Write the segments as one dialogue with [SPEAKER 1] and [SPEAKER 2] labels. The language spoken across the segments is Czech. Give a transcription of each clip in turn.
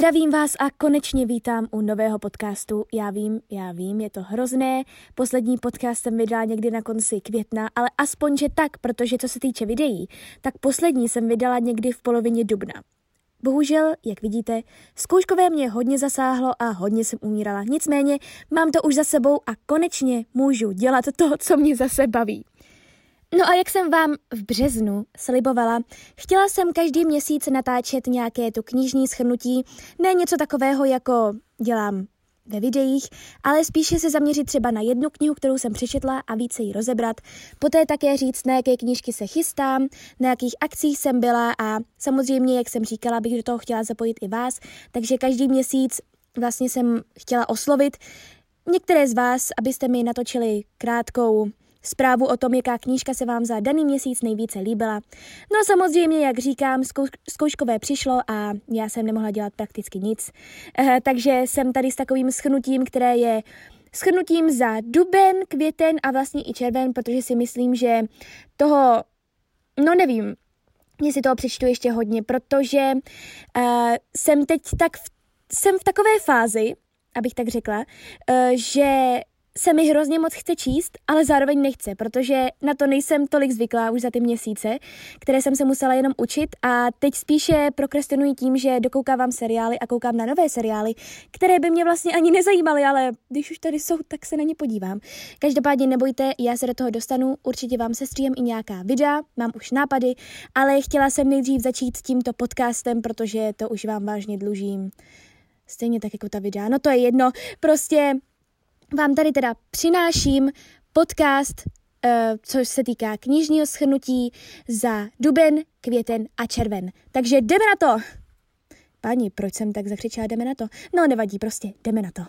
[SPEAKER 1] Zdravím vás a konečně vítám u nového podcastu. Já vím, já vím, je to hrozné. Poslední podcast jsem vydala někdy na konci května, ale aspoň, že tak, protože co se týče videí, tak poslední jsem vydala někdy v polovině dubna. Bohužel, jak vidíte, zkouškové mě hodně zasáhlo a hodně jsem umírala. Nicméně mám to už za sebou a konečně můžu dělat to, co mě zase baví. No a jak jsem vám v březnu slibovala, chtěla jsem každý měsíc natáčet nějaké to knižní schrnutí, ne něco takového, jako dělám ve videích, ale spíše se zaměřit třeba na jednu knihu, kterou jsem přečetla a více ji rozebrat. Poté také říct, na jaké knižky se chystám, na jakých akcích jsem byla a samozřejmě, jak jsem říkala, bych do toho chtěla zapojit i vás, takže každý měsíc vlastně jsem chtěla oslovit některé z vás, abyste mi natočili krátkou zprávu o tom, jaká knížka se vám za daný měsíc nejvíce líbila. No a samozřejmě, jak říkám, zkouškové přišlo a já jsem nemohla dělat prakticky nic. E, takže jsem tady s takovým schnutím, které je schrnutím za duben, květen a vlastně i červen, protože si myslím, že toho, no nevím, si toho přečtu ještě hodně, protože uh, jsem teď tak v, jsem v takové fázi, abych tak řekla, uh, že se mi hrozně moc chce číst, ale zároveň nechce, protože na to nejsem tolik zvyklá už za ty měsíce, které jsem se musela jenom učit a teď spíše prokrastinuji tím, že dokoukávám seriály a koukám na nové seriály, které by mě vlastně ani nezajímaly, ale když už tady jsou, tak se na ně podívám. Každopádně nebojte, já se do toho dostanu, určitě vám se stříjem i nějaká videa, mám už nápady, ale chtěla jsem nejdřív začít tímto podcastem, protože to už vám vážně dlužím. Stejně tak jako ta videa. No to je jedno, prostě vám tady teda přináším podcast, uh, což se týká knižního schrnutí za duben, květen a červen. Takže jdeme na to! Páni, proč jsem tak zakřičela jdeme na to? No nevadí, prostě jdeme na to.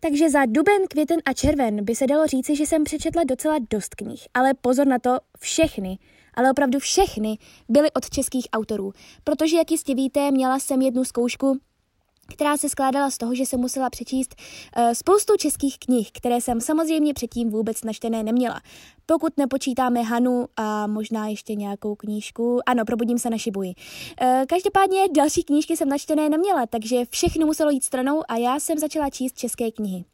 [SPEAKER 1] Takže za duben, květen a červen by se dalo říci, že jsem přečetla docela dost knih, ale pozor na to, všechny, ale opravdu všechny byly od českých autorů, protože, jak jistě víte, měla jsem jednu zkoušku která se skládala z toho, že jsem musela přečíst uh, spoustu českých knih, které jsem samozřejmě předtím vůbec načtené neměla. Pokud nepočítáme Hanu a možná ještě nějakou knížku, ano, probudím se na šibuji. Uh, každopádně další knížky jsem načtené neměla, takže všechno muselo jít stranou a já jsem začala číst české knihy.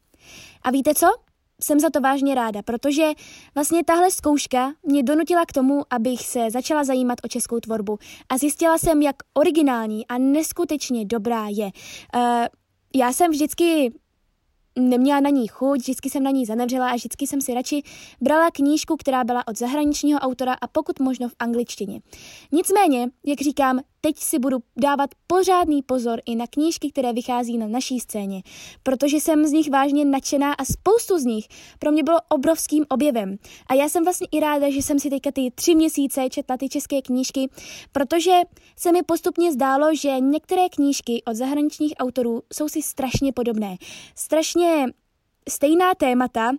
[SPEAKER 1] A víte co? Jsem za to vážně ráda, protože vlastně tahle zkouška mě donutila k tomu, abych se začala zajímat o českou tvorbu a zjistila jsem, jak originální a neskutečně dobrá je. Uh, já jsem vždycky neměla na ní chuť, vždycky jsem na ní zanevřela a vždycky jsem si radši brala knížku, která byla od zahraničního autora a pokud možno v angličtině. Nicméně, jak říkám, teď si budu dávat pořádný pozor i na knížky, které vychází na naší scéně, protože jsem z nich vážně nadšená a spoustu z nich pro mě bylo obrovským objevem. A já jsem vlastně i ráda, že jsem si teďka ty tři měsíce četla ty české knížky, protože se mi postupně zdálo, že některé knížky od zahraničních autorů jsou si strašně podobné. Strašně stejná témata,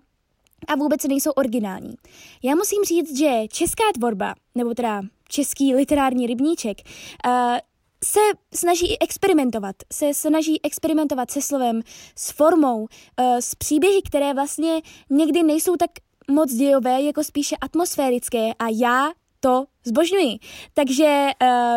[SPEAKER 1] a vůbec nejsou originální. Já musím říct, že česká tvorba, nebo teda český literární rybníček, uh, se snaží experimentovat. Se snaží experimentovat se slovem, s formou, uh, s příběhy, které vlastně někdy nejsou tak moc dějové, jako spíše atmosférické a já to zbožňuji. Takže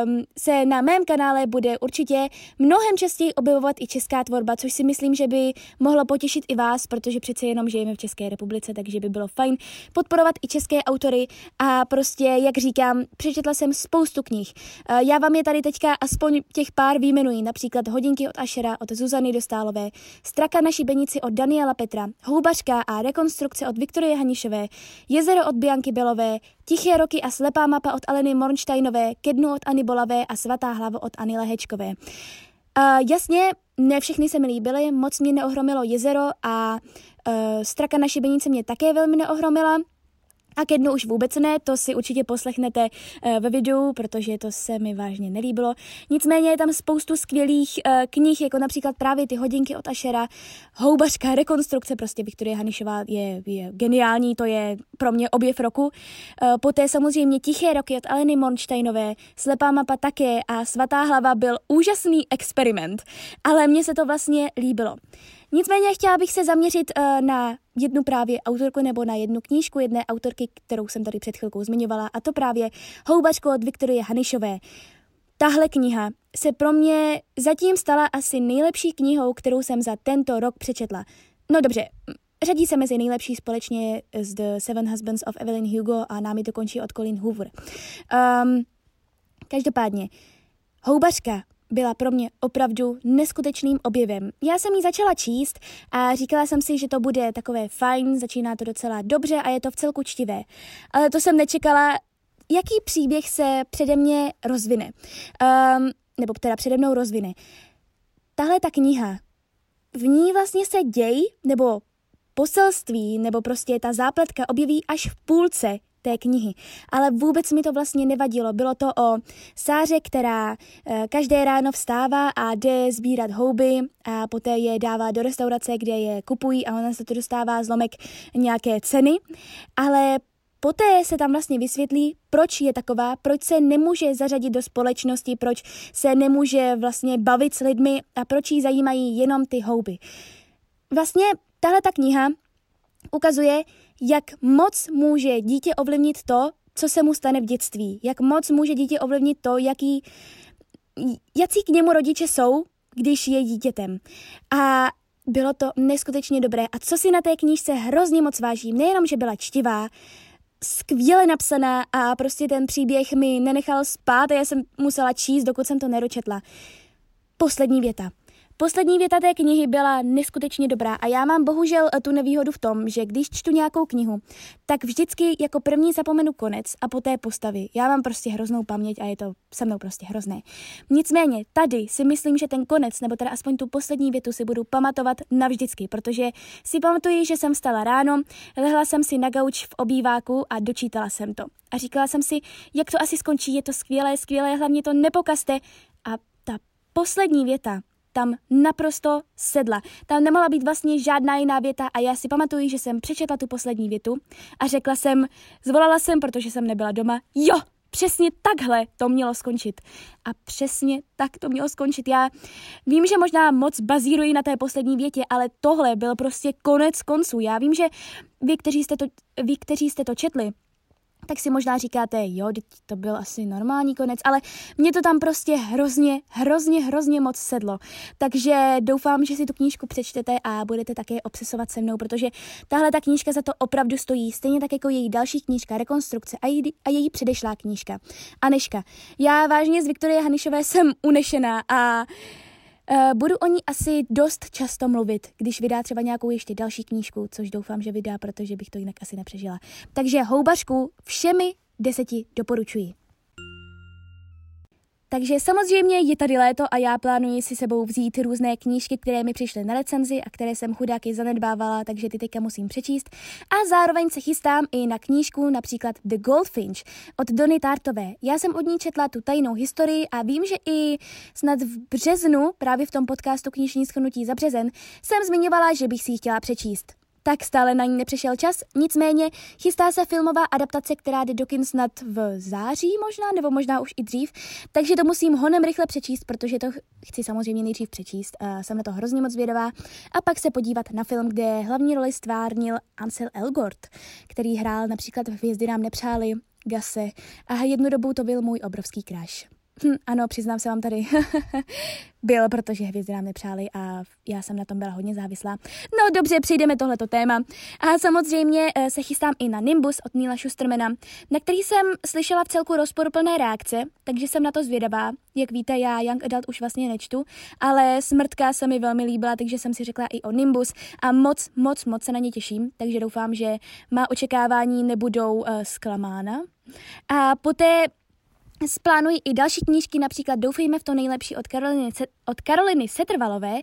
[SPEAKER 1] um, se na mém kanále bude určitě mnohem častěji objevovat i česká tvorba, což si myslím, že by mohlo potěšit i vás, protože přece jenom žijeme v České republice, takže by bylo fajn podporovat i české autory a prostě, jak říkám, přečetla jsem spoustu knih. Uh, já vám je tady teďka aspoň těch pár výjmenuji, například Hodinky od Ašera od Zuzany Dostálové, Straka na šibenici od Daniela Petra, Houbařka a rekonstrukce od Viktorie Hanišové, Jezero od Bianky Belové, Tiché roky a slepá mapa od Aleny Mornsteinové, Kednu od Ani Bolavé a Svatá hlava od Ani Lehečkové. Uh, jasně, ne všechny se mi líbily, moc mě neohromilo jezero a uh, straka na šibenice mě také velmi neohromila. A ke dnu už vůbec ne, to si určitě poslechnete uh, ve videu, protože to se mi vážně nelíbilo. Nicméně je tam spoustu skvělých uh, knih, jako například právě ty hodinky od Ašera, Houbařka, rekonstrukce, prostě Viktorie Hanišová je, je geniální, to je pro mě objev roku. Uh, poté samozřejmě Tiché roky od Aleny Monštejnové, Slepá mapa také a Svatá hlava byl úžasný experiment, ale mně se to vlastně líbilo. Nicméně chtěla bych se zaměřit uh, na jednu právě autorku nebo na jednu knížku jedné autorky, kterou jsem tady před chvilkou zmiňovala, a to právě Houbačko od Viktorie Hanišové. tahle kniha se pro mě zatím stala asi nejlepší knihou, kterou jsem za tento rok přečetla. No dobře, řadí se mezi nejlepší společně s The Seven Husbands of Evelyn Hugo a námi to končí od Colin Hoover. Um, každopádně, Houbařka byla pro mě opravdu neskutečným objevem. Já jsem ji začala číst a říkala jsem si, že to bude takové fajn, začíná to docela dobře a je to v celku čtivé. Ale to jsem nečekala, jaký příběh se přede mě rozvine. Um, nebo která přede mnou rozvine. Tahle ta kniha, v ní vlastně se děj, nebo poselství, nebo prostě ta zápletka objeví až v půlce té knihy. Ale vůbec mi to vlastně nevadilo. Bylo to o Sáře, která e, každé ráno vstává a jde sbírat houby a poté je dává do restaurace, kde je kupují a ona se to dostává zlomek nějaké ceny. Ale Poté se tam vlastně vysvětlí, proč je taková, proč se nemůže zařadit do společnosti, proč se nemůže vlastně bavit s lidmi a proč jí zajímají jenom ty houby. Vlastně tahle ta kniha ukazuje, jak moc může dítě ovlivnit to, co se mu stane v dětství. Jak moc může dítě ovlivnit to, jaký, jaký k němu rodiče jsou, když je dítětem. A bylo to neskutečně dobré. A co si na té knížce hrozně moc vážím, nejenom, že byla čtivá, skvěle napsaná a prostě ten příběh mi nenechal spát a já jsem musela číst, dokud jsem to nedočetla. Poslední věta. Poslední věta té knihy byla neskutečně dobrá a já mám bohužel eh, tu nevýhodu v tom, že když čtu nějakou knihu, tak vždycky jako první zapomenu konec a poté postavy. Já mám prostě hroznou paměť a je to se mnou prostě hrozné. Nicméně tady si myslím, že ten konec, nebo teda aspoň tu poslední větu si budu pamatovat navždycky, protože si pamatuji, že jsem stala ráno, lehla jsem si na gauč v obýváku a dočítala jsem to. A říkala jsem si, jak to asi skončí, je to skvělé, skvělé, hlavně to nepokaste. A ta poslední věta tam naprosto sedla. Tam nemohla být vlastně žádná jiná věta a já si pamatuju, že jsem přečetla tu poslední větu a řekla jsem, zvolala jsem, protože jsem nebyla doma, jo, přesně takhle to mělo skončit. A přesně tak to mělo skončit. Já vím, že možná moc bazíruji na té poslední větě, ale tohle byl prostě konec konců. Já vím, že vy, kteří jste to, vy, kteří jste to četli, tak si možná říkáte, jo, to byl asi normální konec, ale mě to tam prostě hrozně, hrozně, hrozně moc sedlo. Takže doufám, že si tu knížku přečtete a budete také obsesovat se mnou, protože tahle ta knížka za to opravdu stojí, stejně tak jako její další knížka, Rekonstrukce a její, a její předešlá knížka. Aneška. Já vážně z Viktorie Hanišové jsem unešená a Uh, budu o ní asi dost často mluvit, když vydá třeba nějakou ještě další knížku, což doufám, že vydá, protože bych to jinak asi nepřežila. Takže houbařku všemi deseti doporučuji. Takže samozřejmě je tady léto a já plánuji si sebou vzít různé knížky, které mi přišly na recenzi a které jsem chudáky zanedbávala, takže ty teďka musím přečíst. A zároveň se chystám i na knížku například The Goldfinch od Dony Tartové. Já jsem od ní četla tu tajnou historii a vím, že i snad v březnu, právě v tom podcastu knižní schrnutí za březen, jsem zmiňovala, že bych si ji chtěla přečíst tak stále na ní nepřišel čas. Nicméně chystá se filmová adaptace, která jde do kin snad v září možná, nebo možná už i dřív, takže to musím honem rychle přečíst, protože to chci samozřejmě nejdřív přečíst. A jsem na to hrozně moc zvědavá. A pak se podívat na film, kde hlavní roli stvárnil Ansel Elgort, který hrál například v Hvězdy nám nepřáli, Gase a jednu dobu to byl můj obrovský kráš. Hm, ano, přiznám se vám tady. Byl, protože hvězdy nám nepřáli a já jsem na tom byla hodně závislá. No dobře, přejdeme tohleto téma. A samozřejmě eh, se chystám i na Nimbus od Nila Schustermana, na který jsem slyšela v celku rozporuplné reakce, takže jsem na to zvědavá. Jak víte, já Young Adult už vlastně nečtu, ale Smrtka se mi velmi líbila, takže jsem si řekla i o Nimbus a moc, moc, moc se na ně těším, takže doufám, že má očekávání nebudou uh, zklamána. A poté Splánuji i další knížky, například Doufejme v to nejlepší od Karoliny, od Karoliny Setrvalové,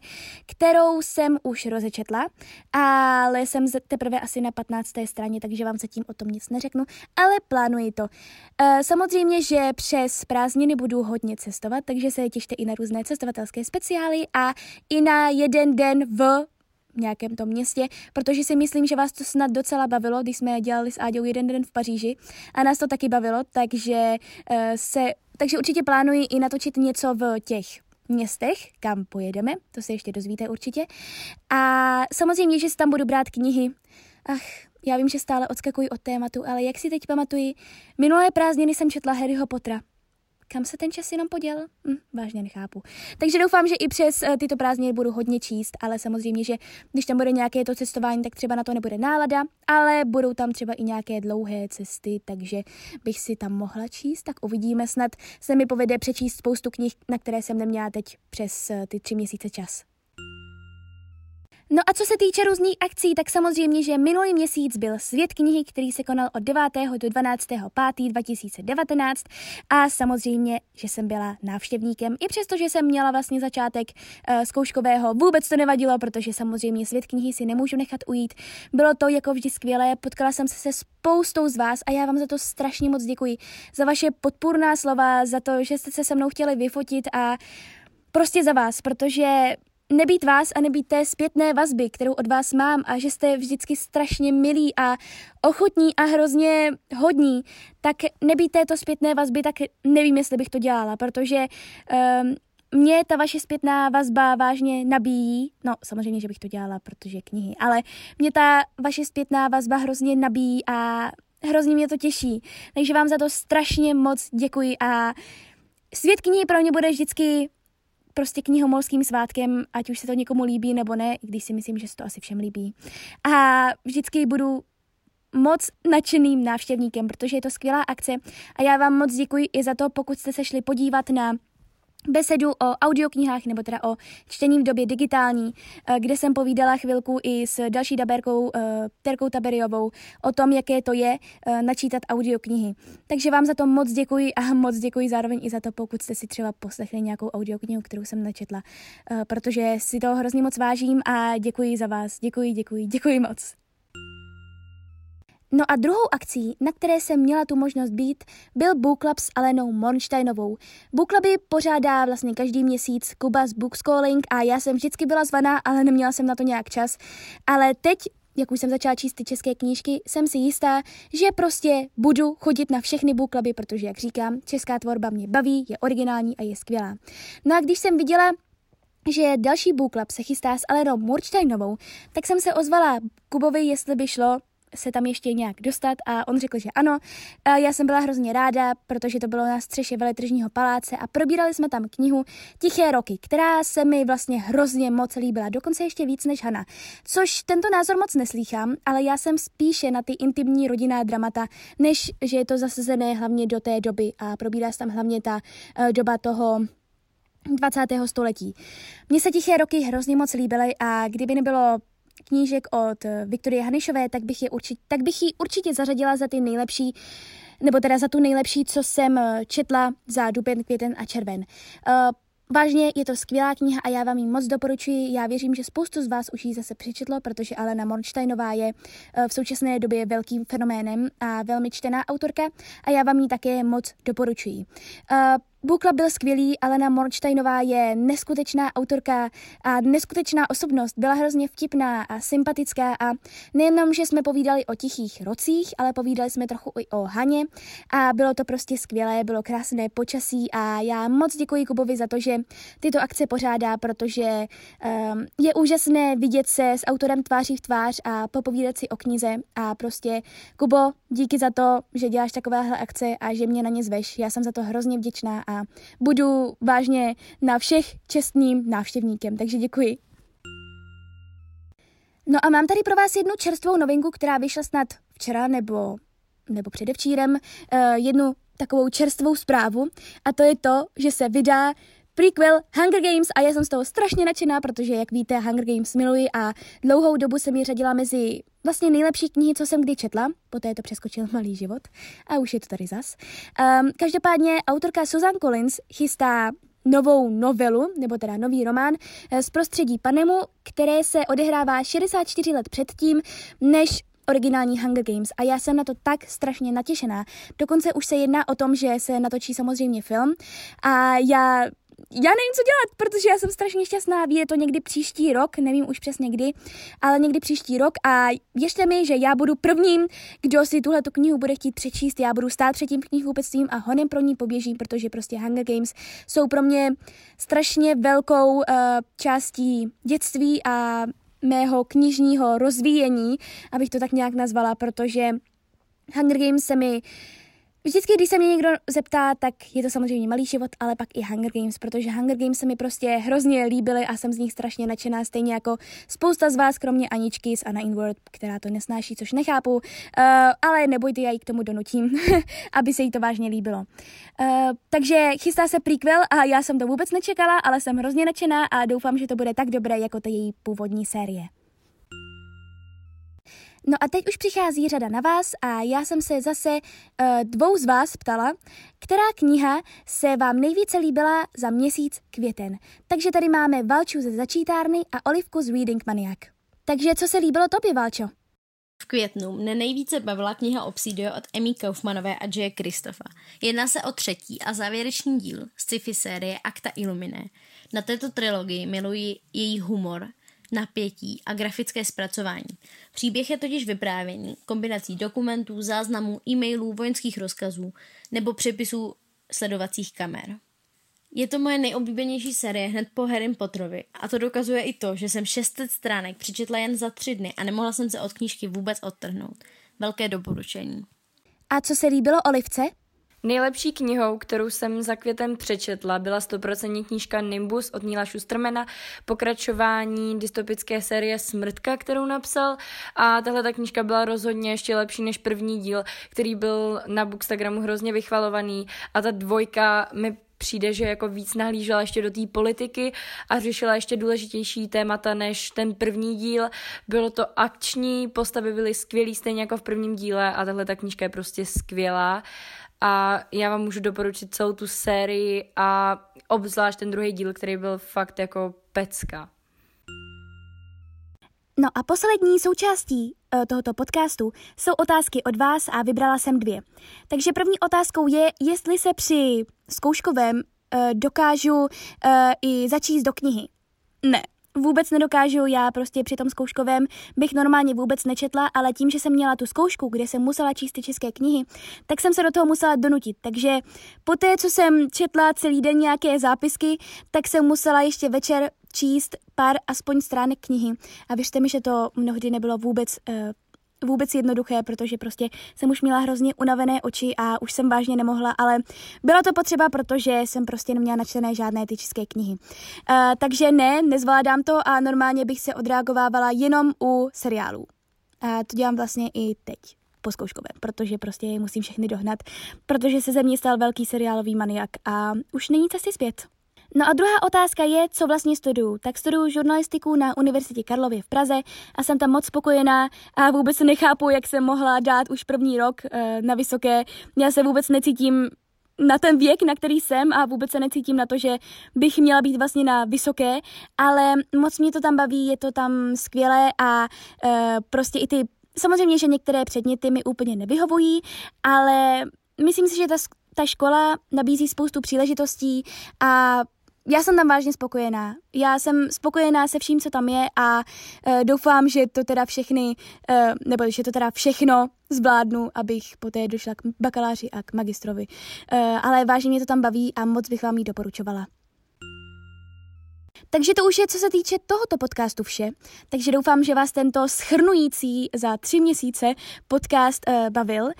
[SPEAKER 1] kterou jsem už rozečetla, ale jsem teprve asi na 15. straně, takže vám zatím o tom nic neřeknu, ale plánuji to. E, samozřejmě, že přes prázdniny budu hodně cestovat, takže se těšte i na různé cestovatelské speciály a i na jeden den v nějakém tom městě, protože si myslím, že vás to snad docela bavilo, když jsme dělali s Áďou jeden den v Paříži a nás to taky bavilo, takže uh, se, takže určitě plánuji i natočit něco v těch městech, kam pojedeme, to se ještě dozvíte určitě. A samozřejmě, že si tam budu brát knihy. Ach, já vím, že stále odskakuji od tématu, ale jak si teď pamatuji, minulé prázdniny jsem četla Harryho Pottera. Kam se ten čas jenom poděl? Hm, vážně nechápu. Takže doufám, že i přes uh, tyto prázdniny budu hodně číst, ale samozřejmě, že když tam bude nějaké to cestování, tak třeba na to nebude nálada, ale budou tam třeba i nějaké dlouhé cesty, takže bych si tam mohla číst, tak uvidíme. Snad se mi povede přečíst spoustu knih, na které jsem neměla teď přes uh, ty tři měsíce čas. No a co se týče různých akcí, tak samozřejmě, že minulý měsíc byl Svět knihy, který se konal od 9. do 12. 5. 2019 a samozřejmě, že jsem byla návštěvníkem, i přesto, že jsem měla vlastně začátek uh, zkouškového, vůbec to nevadilo, protože samozřejmě Svět knihy si nemůžu nechat ujít. Bylo to jako vždy skvělé, potkala jsem se se spoustou z vás a já vám za to strašně moc děkuji. Za vaše podpůrná slova, za to, že jste se se mnou chtěli vyfotit a prostě za vás, protože nebýt vás a nebýt té zpětné vazby, kterou od vás mám a že jste vždycky strašně milí a ochotní a hrozně hodní, tak nebýt této zpětné vazby, tak nevím, jestli bych to dělala, protože um, mě ta vaše zpětná vazba vážně nabíjí, no samozřejmě, že bych to dělala, protože knihy, ale mě ta vaše zpětná vazba hrozně nabíjí a hrozně mě to těší. Takže vám za to strašně moc děkuji a svět knihy pro mě bude vždycky prostě knihomolským svátkem, ať už se to někomu líbí nebo ne, i když si myslím, že se to asi všem líbí. A vždycky budu moc nadšeným návštěvníkem, protože je to skvělá akce a já vám moc děkuji i za to, pokud jste se šli podívat na besedu o audioknihách, nebo teda o čtení v době digitální, eh, kde jsem povídala chvilku i s další daberkou eh, Terkou Taberiovou o tom, jaké to je eh, načítat audioknihy. Takže vám za to moc děkuji a moc děkuji zároveň i za to, pokud jste si třeba poslechli nějakou audioknihu, kterou jsem načetla, protože si to hrozně moc vážím a děkuji za vás. Děkuji, děkuji, děkuji moc. No a druhou akcí, na které jsem měla tu možnost být, byl Book Club s Alenou Mornsteinovou. Book Cluby pořádá vlastně každý měsíc Kuba z Bookschooling a já jsem vždycky byla zvaná, ale neměla jsem na to nějak čas. Ale teď jak už jsem začala číst ty české knížky, jsem si jistá, že prostě budu chodit na všechny book cluby, protože, jak říkám, česká tvorba mě baví, je originální a je skvělá. No a když jsem viděla, že další book club se chystá s Alenou Murčtajnovou, tak jsem se ozvala Kubovi, jestli by šlo se tam ještě nějak dostat a on řekl, že ano. Já jsem byla hrozně ráda, protože to bylo na střeše veletržního paláce a probírali jsme tam knihu Tiché roky, která se mi vlastně hrozně moc líbila, dokonce ještě víc než Hana. Což tento názor moc neslýchám, ale já jsem spíše na ty intimní rodinná dramata, než že je to zasazené hlavně do té doby a probírá se tam hlavně ta uh, doba toho 20. století. Mně se tiché roky hrozně moc líbily a kdyby nebylo knížek od Viktorie Hanišové, tak bych, je určit, tak bych ji určitě zařadila za ty nejlepší nebo teda za tu nejlepší, co jsem eh, četla za duben, květen a červen. Uh, Vážně je to skvělá kniha a já vám ji moc doporučuji. Já věřím, že spoustu z vás už ji zase přečetlo, protože Alena Mornsteinová je eh, v současné době velkým fenoménem a velmi čtená autorka a já vám ji také moc doporučuji. Club byl skvělý, Alena Mornsteinová je neskutečná autorka a neskutečná osobnost, byla hrozně vtipná a sympatická a nejenom, že jsme povídali o tichých rocích, ale povídali jsme trochu i o Haně a bylo to prostě skvělé, bylo krásné počasí a já moc děkuji Kubovi za to, že tyto akce pořádá, protože um, je úžasné vidět se s autorem tváří v tvář a popovídat si o knize a prostě Kubo, díky za to, že děláš takovéhle akce a že mě na ně zveš, já jsem za to hrozně vděčná a budu vážně na všech čestným návštěvníkem, takže děkuji. No a mám tady pro vás jednu čerstvou novinku, která vyšla snad včera nebo, nebo předevčírem, uh, jednu takovou čerstvou zprávu a to je to, že se vydá prequel Hunger Games a já jsem z toho strašně nadšená, protože, jak víte, Hunger Games miluji a dlouhou dobu jsem ji řadila mezi vlastně nejlepší knihy, co jsem kdy četla, poté to přeskočil Malý život a už je to tady zas. Um, každopádně autorka Susan Collins chystá novou novelu, nebo teda nový román eh, z prostředí Panemu, které se odehrává 64 let předtím, než originální Hunger Games a já jsem na to tak strašně natěšená. Dokonce už se jedná o tom, že se natočí samozřejmě film a já já nevím, co dělat, protože já jsem strašně šťastná, je to někdy příští rok, nevím už přesně kdy, ale někdy příští rok a věřte mi, že já budu prvním, kdo si tuhle knihu bude chtít přečíst, já budu stát před tím knihkupectvím a honem pro ní poběžím, protože prostě Hunger Games jsou pro mě strašně velkou uh, částí dětství a mého knižního rozvíjení, abych to tak nějak nazvala, protože Hunger Games se mi Vždycky, když se mě někdo zeptá, tak je to samozřejmě malý život, ale pak i Hunger Games, protože Hunger Games se mi prostě hrozně líbily a jsem z nich strašně nadšená, stejně jako spousta z vás, kromě Aničky z Anna Inward, která to nesnáší, což nechápu, uh, ale nebojte, já ji k tomu donutím, aby se jí to vážně líbilo. Uh, takže chystá se prequel a já jsem to vůbec nečekala, ale jsem hrozně nadšená a doufám, že to bude tak dobré jako ta její původní série. No a teď už přichází řada na vás a já jsem se zase uh, dvou z vás ptala, která kniha se vám nejvíce líbila za měsíc květen. Takže tady máme Valču ze začítárny a Olivku z Reading Maniac. Takže co se líbilo tobě, Valčo?
[SPEAKER 2] V květnu mne nejvíce bavila kniha Obsidio od Emmy Kaufmanové a Jay Kristofa. Jedná se o třetí a závěrečný díl z sci-fi série Akta Illuminé. Na této trilogii miluji její humor, napětí a grafické zpracování. Příběh je totiž vyprávěný kombinací dokumentů, záznamů, e-mailů, vojenských rozkazů nebo přepisů sledovacích kamer. Je to moje nejoblíbenější série hned po Harry Potterovi a to dokazuje i to, že jsem 600 stránek přečetla jen za tři dny a nemohla jsem se od knížky vůbec odtrhnout. Velké doporučení.
[SPEAKER 1] A co se líbilo Olivce?
[SPEAKER 3] Nejlepší knihou, kterou jsem za květem přečetla, byla 100% knížka Nimbus od Níla Schustermana, pokračování dystopické série Smrtka, kterou napsal. A tahle ta knížka byla rozhodně ještě lepší než první díl, který byl na Bookstagramu hrozně vychvalovaný. A ta dvojka mi přijde, že jako víc nahlížela ještě do té politiky a řešila ještě důležitější témata než ten první díl. Bylo to akční, postavy byly skvělý, stejně jako v prvním díle a tahle ta knížka je prostě skvělá a já vám můžu doporučit celou tu sérii a obzvlášť ten druhý díl, který byl fakt jako pecka.
[SPEAKER 1] No a poslední součástí uh, tohoto podcastu jsou otázky od vás a vybrala jsem dvě. Takže první otázkou je, jestli se při zkouškovém uh, dokážu uh, i začíst do knihy. Ne, vůbec nedokážu, já prostě při tom zkouškovém bych normálně vůbec nečetla, ale tím, že jsem měla tu zkoušku, kde jsem musela číst ty české knihy, tak jsem se do toho musela donutit. Takže po té, co jsem četla celý den nějaké zápisky, tak jsem musela ještě večer číst pár aspoň stránek knihy. A věřte mi, že to mnohdy nebylo vůbec uh, vůbec jednoduché, protože prostě jsem už měla hrozně unavené oči a už jsem vážně nemohla, ale bylo to potřeba, protože jsem prostě neměla načtené žádné ty české knihy. Uh, takže ne, nezvládám to a normálně bych se odreagovávala jenom u seriálů. A to dělám vlastně i teď po zkouškovém, protože prostě musím všechny dohnat, protože se ze mě stal velký seriálový maniak a už není cesty zpět. No a druhá otázka je, co vlastně studuju. Tak studuju žurnalistiku na Univerzitě Karlově v Praze a jsem tam moc spokojená a vůbec nechápu, jak jsem mohla dát už první rok uh, na vysoké. Já se vůbec necítím na ten věk, na který jsem a vůbec se necítím na to, že bych měla být vlastně na vysoké, ale moc mě to tam baví, je to tam skvělé a uh, prostě i ty, samozřejmě, že některé předměty mi úplně nevyhovují, ale myslím si, že ta, ta škola nabízí spoustu příležitostí a já jsem tam vážně spokojená. Já jsem spokojená se vším, co tam je a uh, doufám, že to teda všechny, uh, nebo že to teda všechno zvládnu, abych poté došla k bakaláři a k magistrovi. Uh, ale vážně mě to tam baví a moc bych vám ji doporučovala. Takže to už je, co se týče tohoto podcastu vše. Takže doufám, že vás tento schrnující za tři měsíce podcast uh, bavil. Uh,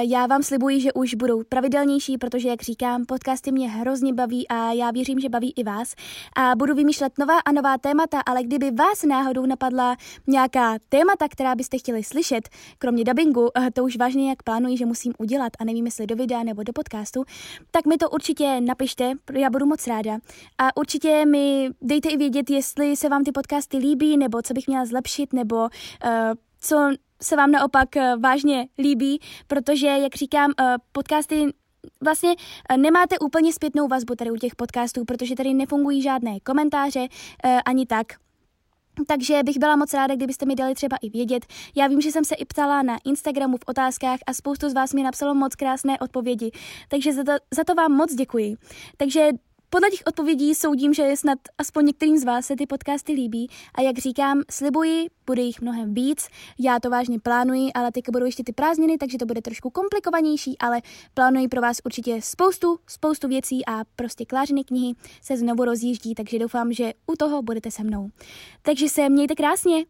[SPEAKER 1] já vám slibuji, že už budou pravidelnější, protože, jak říkám, podcasty mě hrozně baví a já věřím, že baví i vás. A budu vymýšlet nová a nová témata, ale kdyby vás náhodou napadla nějaká témata, která byste chtěli slyšet, kromě dubbingu, uh, to už vážně jak plánuji, že musím udělat a nevím, jestli do videa nebo do podcastu, tak mi to určitě napište, já budu moc ráda. A určitě mi dejte i vědět, jestli se vám ty podcasty líbí, nebo co bych měla zlepšit, nebo uh, co se vám naopak uh, vážně líbí, protože, jak říkám, uh, podcasty vlastně nemáte úplně zpětnou vazbu tady u těch podcastů, protože tady nefungují žádné komentáře ani tak. Takže bych byla moc ráda, kdybyste mi dali třeba i vědět. Já vím, že jsem se i ptala na Instagramu v otázkách a spoustu z vás mi napsalo moc krásné odpovědi, takže za to, za to vám moc děkuji. Takže podle těch odpovědí soudím, že snad aspoň některým z vás se ty podcasty líbí. A jak říkám, slibuji, bude jich mnohem víc, já to vážně plánuji, ale teď budou ještě ty prázdniny, takže to bude trošku komplikovanější, ale plánuji pro vás určitě spoustu, spoustu věcí a prostě Klářiny knihy se znovu rozjíždí, takže doufám, že u toho budete se mnou. Takže se mějte krásně,